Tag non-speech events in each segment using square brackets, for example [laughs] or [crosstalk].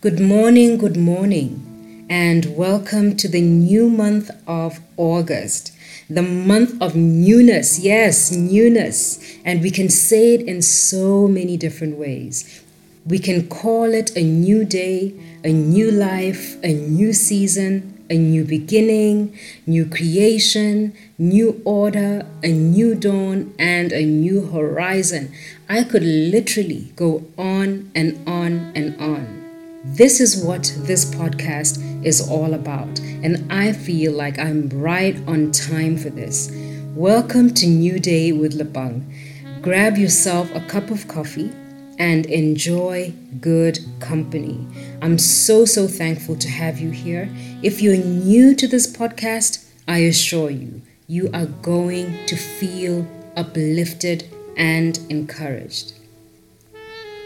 Good morning, good morning, and welcome to the new month of August, the month of newness. Yes, newness. And we can say it in so many different ways. We can call it a new day, a new life, a new season, a new beginning, new creation, new order, a new dawn, and a new horizon. I could literally go on and on and on. This is what this podcast is all about, and I feel like I'm right on time for this. Welcome to New Day with Lebang. Grab yourself a cup of coffee and enjoy good company. I'm so, so thankful to have you here. If you're new to this podcast, I assure you, you are going to feel uplifted and encouraged.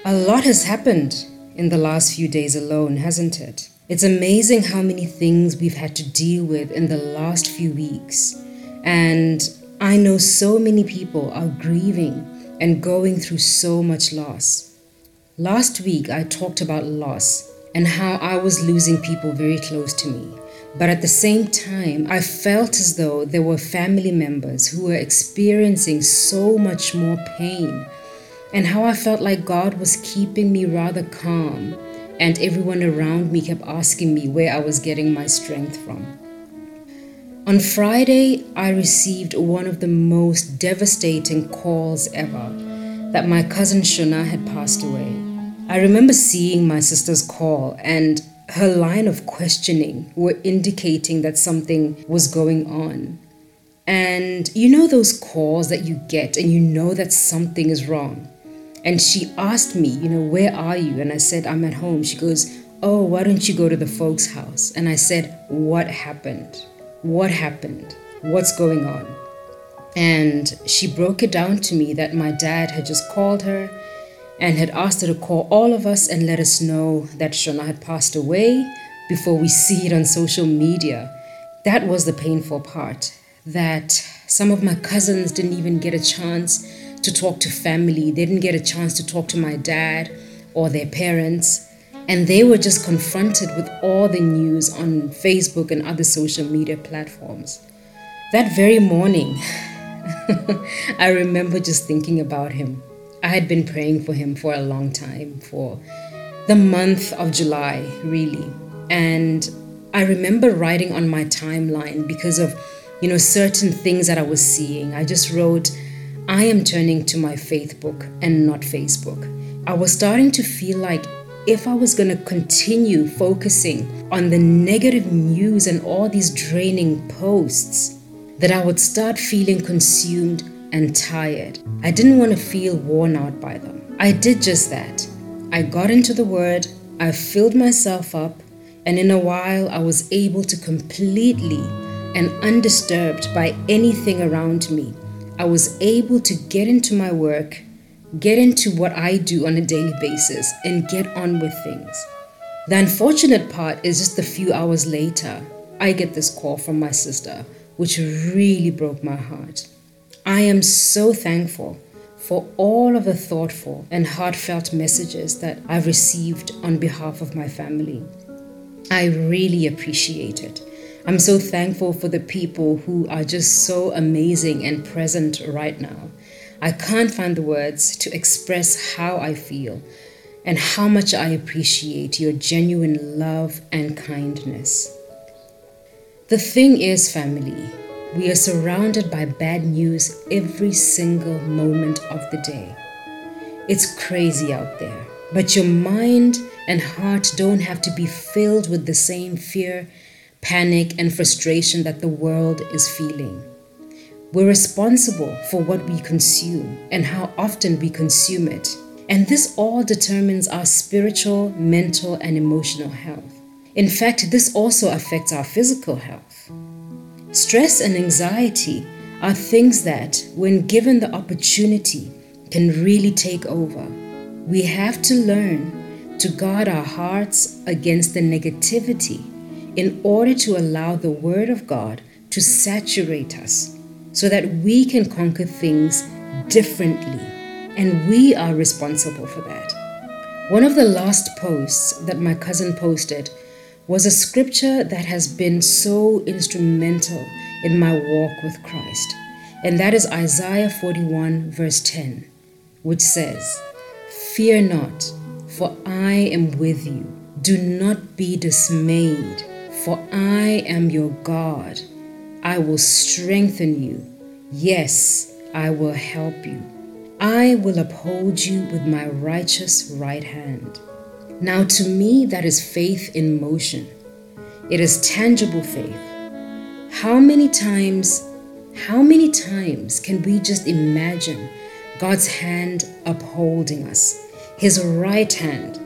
A lot has happened in the last few days alone, hasn't it? It's amazing how many things we've had to deal with in the last few weeks. And I know so many people are grieving and going through so much loss. Last week, I talked about loss and how I was losing people very close to me. But at the same time, I felt as though there were family members who were experiencing so much more pain and how I felt like God was keeping me rather calm, and everyone around me kept asking me where I was getting my strength from. On Friday, I received one of the most devastating calls ever that my cousin Shona had passed away. I remember seeing my sister's call and her line of questioning were indicating that something was going on. And you know those calls that you get and you know that something is wrong. And she asked me, you know, where are you? And I said, I'm at home. She goes, Oh, why don't you go to the folks' house? And I said, What happened? What happened? What's going on? And she broke it down to me that my dad had just called her and had asked her to call all of us and let us know that Shona had passed away before we see it on social media. That was the painful part. That some of my cousins didn't even get a chance to talk to family. They didn't get a chance to talk to my dad or their parents. And they were just confronted with all the news on Facebook and other social media platforms. That very morning, [laughs] I remember just thinking about him. I had been praying for him for a long time, for the month of July, really. And I remember writing on my timeline because of, you know, certain things that I was seeing. I just wrote, I am turning to my faith book and not Facebook. I was starting to feel like if I was going to continue focusing on the negative news and all these draining posts, that I would start feeling consumed and tired. I didn't want to feel worn out by them. I did just that. I got into the Word, I filled myself up, and in a while I was able to completely and undisturbed by anything around me I was able to get into my work, get into what I do on a daily basis, and get on with things. The unfortunate part is just a few hours later, I get this call from my sister, which really broke my heart. I am so thankful for all of the thoughtful and heartfelt messages that I've received on behalf of my family. I really appreciate it. I'm so thankful for the people who are just so amazing and present right now. I can't find the words to express how I feel and how much I appreciate your genuine love and kindness. The thing is, family, we are surrounded by bad news every single moment of the day. It's crazy out there, but your mind and heart don't have to be filled with the same fear panic, and frustration that the world is feeling. We're responsible for what we consume and how often we consume it. And this all determines our spiritual, mental, and emotional health. In fact, this also affects our physical health. Stress and anxiety are things that, when given the opportunity, can really take over. We have to learn to guard our hearts against the negativity in order to allow the Word of God to saturate us so that we can conquer things differently. And we are responsible for that. One of the last posts that my cousin posted was a scripture that has been so instrumental in my walk with Christ, and that is Isaiah 41, verse 10, which says, Fear not, for I am with you. Do not be dismayed, for I am your God. I will strengthen you. Yes, I will help you. I will uphold you with my righteous right hand. Now, to me, that is faith in motion. It is tangible faith. How many times, how many times can we just imagine God's hand upholding us, His right hand?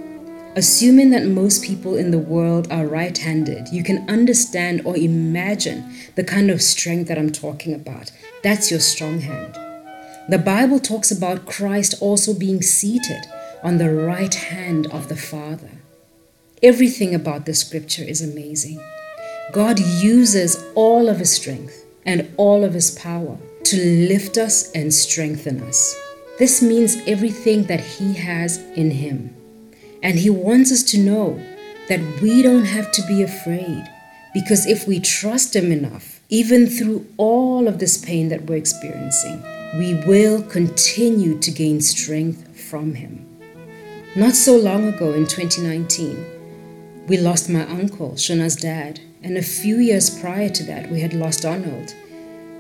Assuming that most people in the world are right handed, you can understand or imagine the kind of strength that I'm talking about. That's your strong hand. The Bible talks about Christ also being seated on the right hand of the Father. Everything about the scripture is amazing. God uses all of his strength and all of his power to lift us and strengthen us. This means everything that he has in him. And he wants us to know that we don't have to be afraid because if we trust him enough, even through all of this pain that we're experiencing, we will continue to gain strength from Him. Not so long ago in 2019, we lost my uncle, Shona's dad, and a few years prior to that, we had lost Arnold,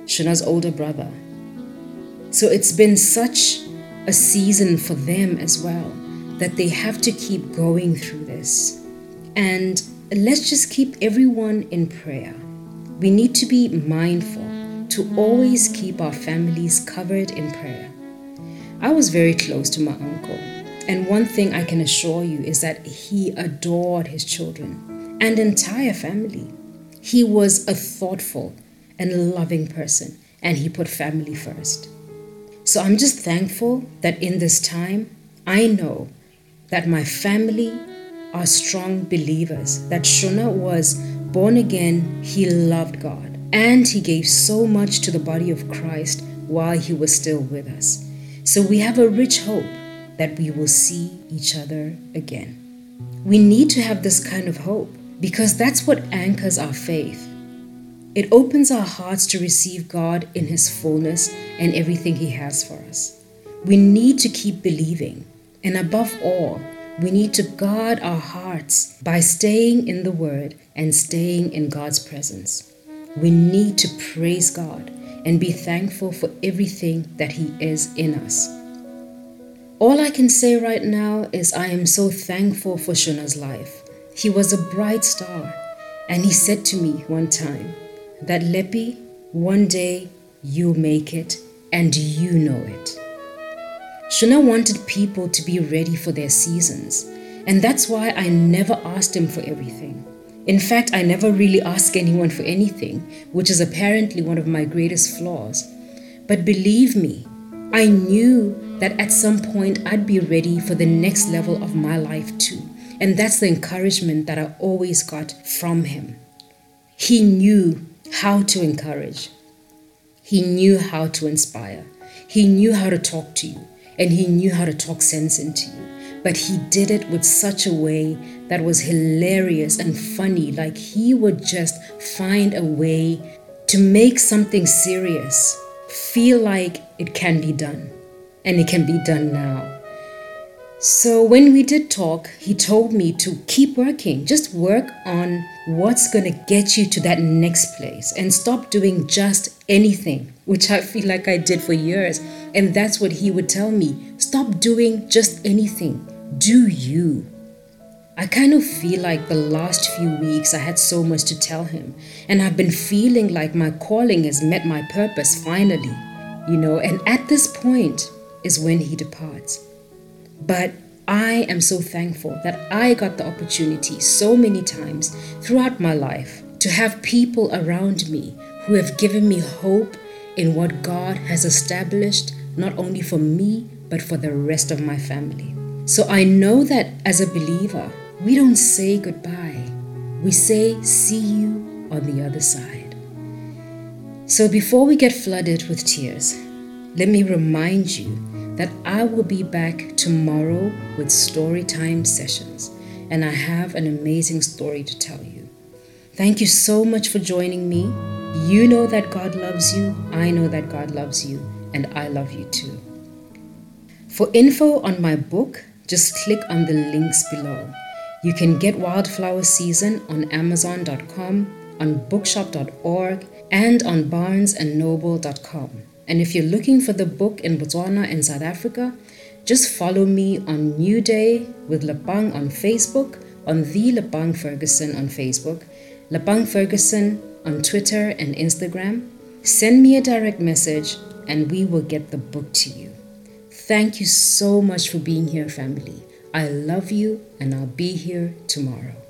Shona's older brother. So it's been such a season for them as well that they have to keep going through this. And let's just keep everyone in prayer. We need to be mindful to always keep our families covered in prayer. I was very close to my uncle, and one thing I can assure you is that he adored his children and entire family. He was a thoughtful and loving person, and he put family first. So I'm just thankful that in this time, I know that my family are strong believers, that Shona was born again, he loved God and he gave so much to the body of Christ while he was still with us. So we have a rich hope that we will see each other again. We need to have this kind of hope because that's what anchors our faith. It opens our hearts to receive God in His fullness and everything He has for us. We need to keep believing, and above all, we need to guard our hearts by staying in the Word and staying in God's presence. We need to praise God and be thankful for everything that He is in us. All I can say right now is I am so thankful for Shona's life. He was a bright star, and he said to me one time that Lepi, one day you'll make it and you know it. Shona wanted people to be ready for their seasons, and that's why I never asked him for everything. In fact, I never really ask anyone for anything, which is apparently one of my greatest flaws. But believe me, I knew that at some point I'd be ready for the next level of my life too. And that's the encouragement that I always got from him. He knew how to encourage, he knew how to inspire, he knew how to talk to you, and he knew how to talk sense into you but he did it with such a way that was hilarious and funny. Like he would just find a way to make something serious feel like it can be done. And it can be done now. So when we did talk, he told me to keep working, just work on what's going to get you to that next place and stop doing just anything, which I feel like I did for years. And that's what he would tell me stop doing just anything do you? I kind of feel like the last few weeks I had so much to tell him, and I've been feeling like my calling has met my purpose finally, you know, and at this point is when he departs. But I am so thankful that I got the opportunity so many times throughout my life to have people around me who have given me hope in what God has established, not only for me, but for the rest of my family. So I know that as a believer, we don't say goodbye. We say, see you on the other side. So before we get flooded with tears, let me remind you that I will be back tomorrow with story time sessions, and I have an amazing story to tell you. Thank you so much for joining me. You know that God loves you, I know that God loves you, and I love you too. For info on my book, just click on the links below. You can get Wildflower Season on Amazon.com, on bookshop.org, and on barnesandnoble.com. And if you're looking for the book in Botswana and South Africa, just follow me on New Day with Lapang on Facebook, on The Lapang Ferguson on Facebook, Lapang Ferguson on Twitter and Instagram. Send me a direct message and we will get the book to you. Thank you so much for being here, family. I love you and I'll be here tomorrow.